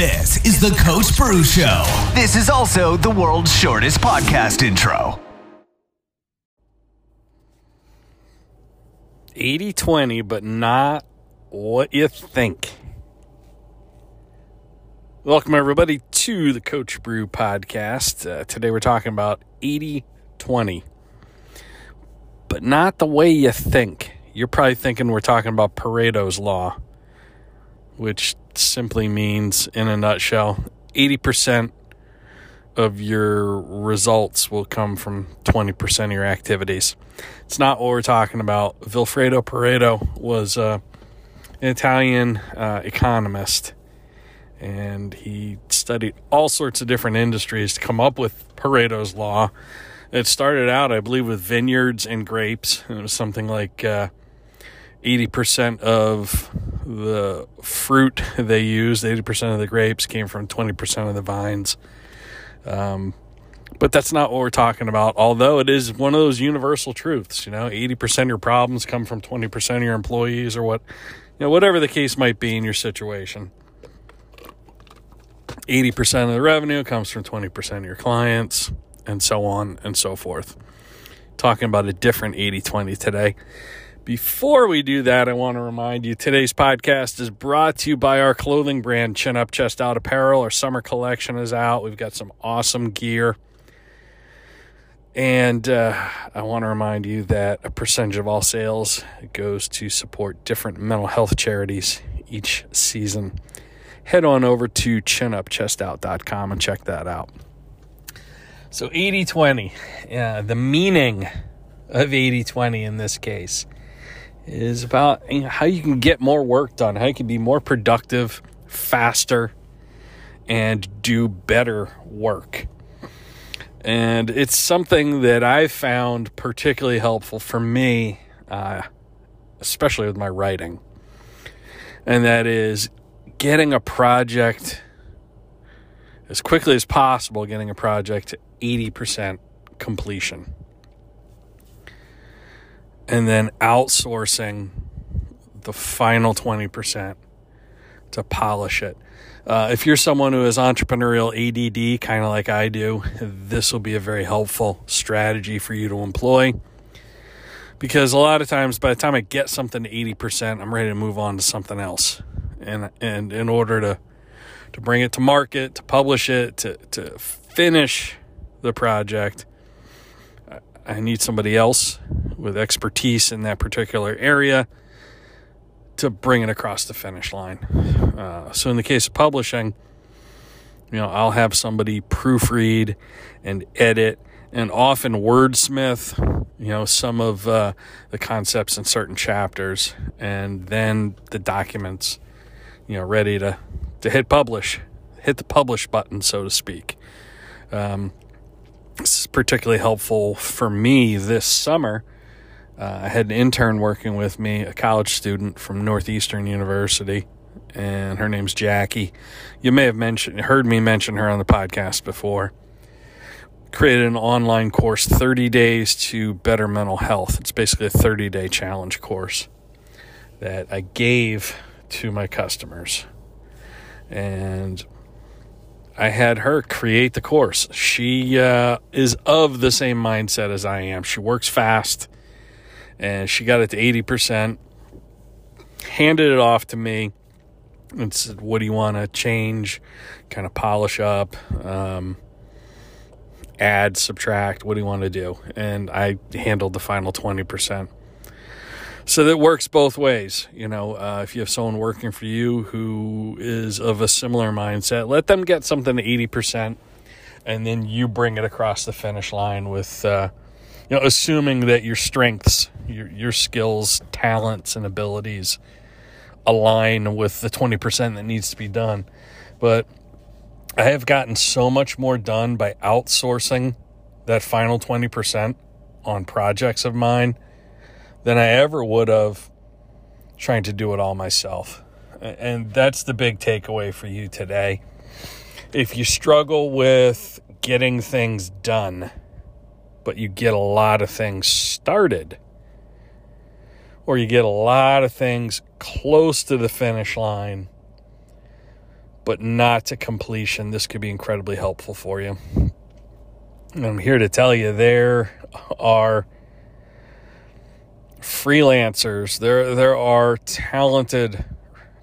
This is the Coach Bru Show. This is also the world's shortest podcast intro. 80 20, but not what you think. Welcome, everybody, to the Coach Bru podcast. Uh, today we're talking about 80 20, but not the way you think. You're probably thinking we're talking about Pareto's Law, which simply means, in a nutshell, 80% of your results will come from 20% of your activities. It's not what we're talking about. Vilfredo Pareto was uh, an Italian uh, economist, and he studied all sorts of different industries to come up with Pareto's Law. It started out, I believe, with vineyards and grapes. It was something like uh, 80% of the fruit they used, 80% of the grapes came from 20% of the vines. Um, but that's not what we're talking about, although it is one of those universal truths. You know, 80% of your problems come from 20% of your employees or what, you know, whatever the case might be in your situation. 80% of the revenue comes from 20% of your clients, and so on and so forth. Talking about a different 80 20 today. Before we do that, I want to remind you today's podcast is brought to you by our clothing brand, Chin Up Chest Out Apparel. Our summer collection is out. We've got some awesome gear. And uh, I want to remind you that a percentage of all sales goes to support different mental health charities each season. Head on over to chinupchestout.com and check that out. So 80 20, yeah, the meaning of 80 20 in this case is about how you can get more work done, how you can be more productive, faster, and do better work. And it's something that I've found particularly helpful for me, uh, especially with my writing. And that is getting a project as quickly as possible, getting a project to 80% completion and then outsourcing the final 20% to polish it. Uh, if you're someone who has entrepreneurial ADD, kind of like I do, this will be a very helpful strategy for you to employ. Because a lot of times, by the time I get something to 80%, I'm ready to move on to something else. And, and in order to, to bring it to market, to publish it, to, to finish the project, I need somebody else with expertise in that particular area to bring it across the finish line. Uh, so, in the case of publishing, you know, I'll have somebody proofread and edit and often wordsmith, you know, some of uh, the concepts in certain chapters, and then the documents, you know, ready to to hit publish, hit the publish button, so to speak. Um, this is particularly helpful for me this summer. Uh, I had an intern working with me, a college student from Northeastern University, and her name's Jackie. You may have mentioned heard me mention her on the podcast before. Created an online course, 30 Days to Better Mental Health. It's basically a 30 day challenge course that I gave to my customers. And I had her create the course. She uh, is of the same mindset as I am. She works fast, and she got it to 80%, handed it off to me, and said, What do you want to change? Kind of polish up, um, add, subtract. What do you want to do? And I handled the final 20% so that works both ways. You know, uh, if you have someone working for you who is of a similar mindset, let them get something to 80%, and then you bring it across the finish line with, uh, you know, assuming that your strengths, your, your skills, talents, and abilities align with the 20% that needs to be done. But I have gotten so much more done by outsourcing that final 20% on projects of mine than I ever would have trying to do it all myself. And that's the big takeaway for you today. If you struggle with getting things done, but you get a lot of things started, or you get a lot of things close to the finish line, but not to completion, this could be incredibly helpful for you. And I'm here to tell you there are freelancers, there there are talented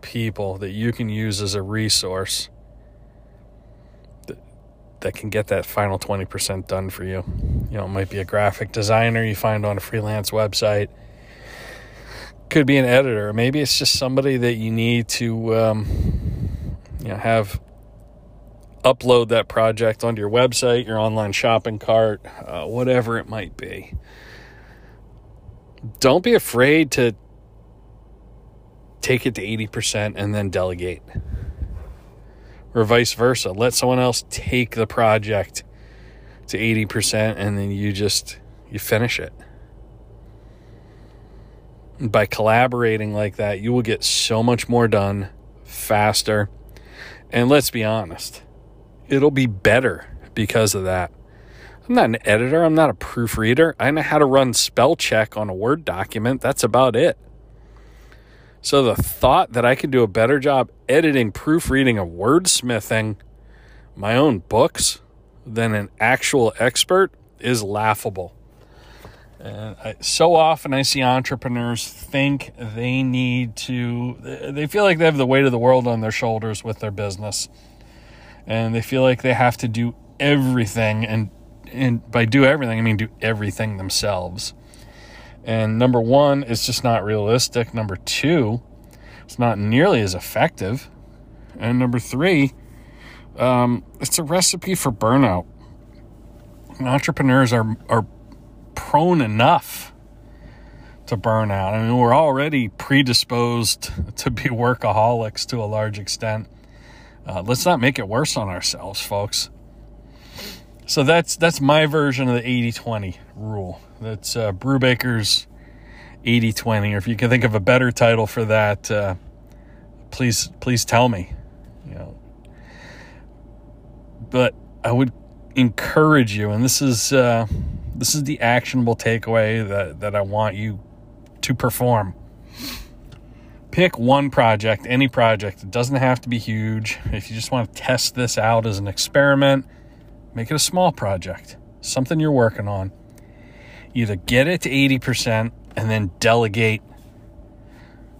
people that you can use as a resource that, that can get that final 20% done for you. You know, it might be a graphic designer you find on a freelance website. Could be an editor. Maybe it's just somebody that you need to um, you know have upload that project onto your website, your online shopping cart, uh, whatever it might be. Don't be afraid to take it to 80% and then delegate. Or vice versa. Let someone else take the project to 80% and then you just you finish it. By collaborating like that, you will get so much more done faster. And let's be honest, it'll be better because of that. I'm not an editor, I'm not a proofreader. I know how to run spell check on a Word document. That's about it. So the thought that I could do a better job editing, proofreading, and wordsmithing my own books than an actual expert is laughable. And I, so often I see entrepreneurs think they need to, they feel like they have the weight of the world on their shoulders with their business. And they feel like they have to do everything. And, and by do everything, I mean do everything themselves. And number one, it's just not realistic. Number two, it's not nearly as effective. And number three, um, it's a recipe for burnout. Entrepreneurs are are prone enough to burnout. I mean, we're already predisposed to be workaholics to a large extent. Uh, let's not make it worse on ourselves, folks. So that's that's my version of the 80-20 rule. That's uh, Brubaker's 80 20. Or if you can think of a better title for that, uh, please, please tell me. You know, but I would encourage you, and this is uh, this is the actionable takeaway that that I want you to perform. Pick one project, any project. It doesn't have to be huge. If you just want to test this out as an experiment, make it a small project, something you're working on. Either get it to 80% and then delegate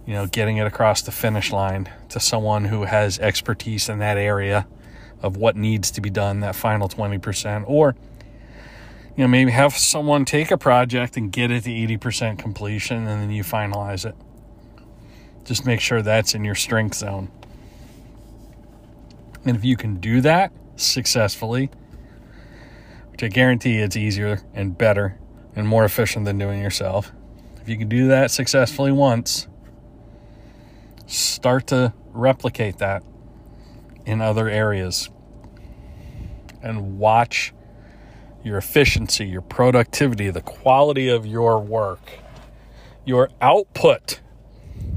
you know getting it across the finish line to someone who has expertise in that area of what needs to be done that final 20% or you know maybe have someone take a project and get it to 80% completion and then you finalize it. Just make sure that's in your strength zone. And if you can do that successfully which i guarantee it's easier and better and more efficient than doing yourself. If you can do that successfully once, start to replicate that in other areas and watch your efficiency, your productivity, the quality of your work, your output,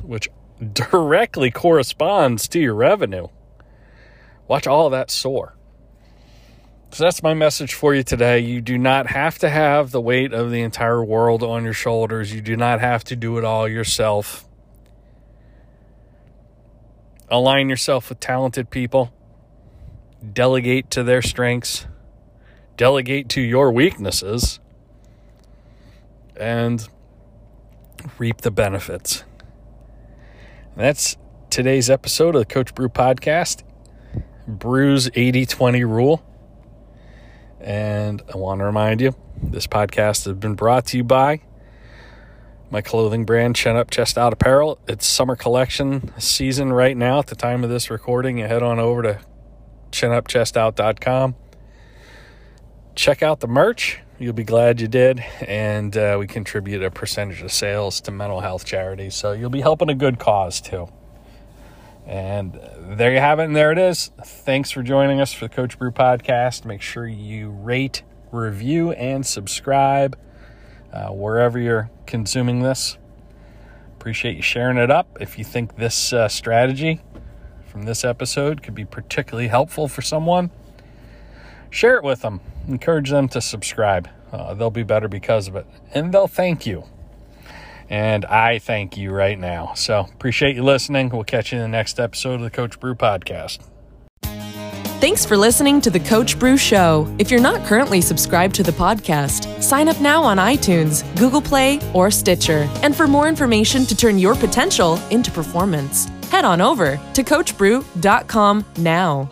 which directly corresponds to your revenue. Watch all that soar. So that's my message for you today. You do not have to have the weight of the entire world on your shoulders. You do not have to do it all yourself. Align yourself with talented people. Delegate to their strengths. Delegate to your weaknesses. And reap the benefits. That's today's episode of the Coach Bru podcast. Bru's 80 20 rule. And I want to remind you this podcast has been brought to you by my clothing brand, Chin Up Chest Out Apparel. It's summer collection season right now at the time of this recording. You head on over to chinupchestout.com. Check out the merch. You'll be glad you did. And uh, we contribute a percentage of sales to mental health charities. So you'll be helping a good cause too. And there you have it, and there it is. Thanks for joining us for the Coach Bru podcast. Make sure you rate, review, and subscribe uh, wherever you're consuming this. Appreciate you sharing it up. If you think this uh, strategy from this episode could be particularly helpful for someone, share it with them. Encourage them to subscribe. Uh, they'll be better because of it, and they'll thank you. And I thank you right now. So appreciate you listening. We'll catch you in the next episode of the Coach Bru podcast. Thanks for listening to the Coach Bru Show. If you're not currently subscribed to the podcast, sign up now on iTunes, Google Play, or Stitcher. And for more information to turn your potential into performance, head on over to CoachBru.com now.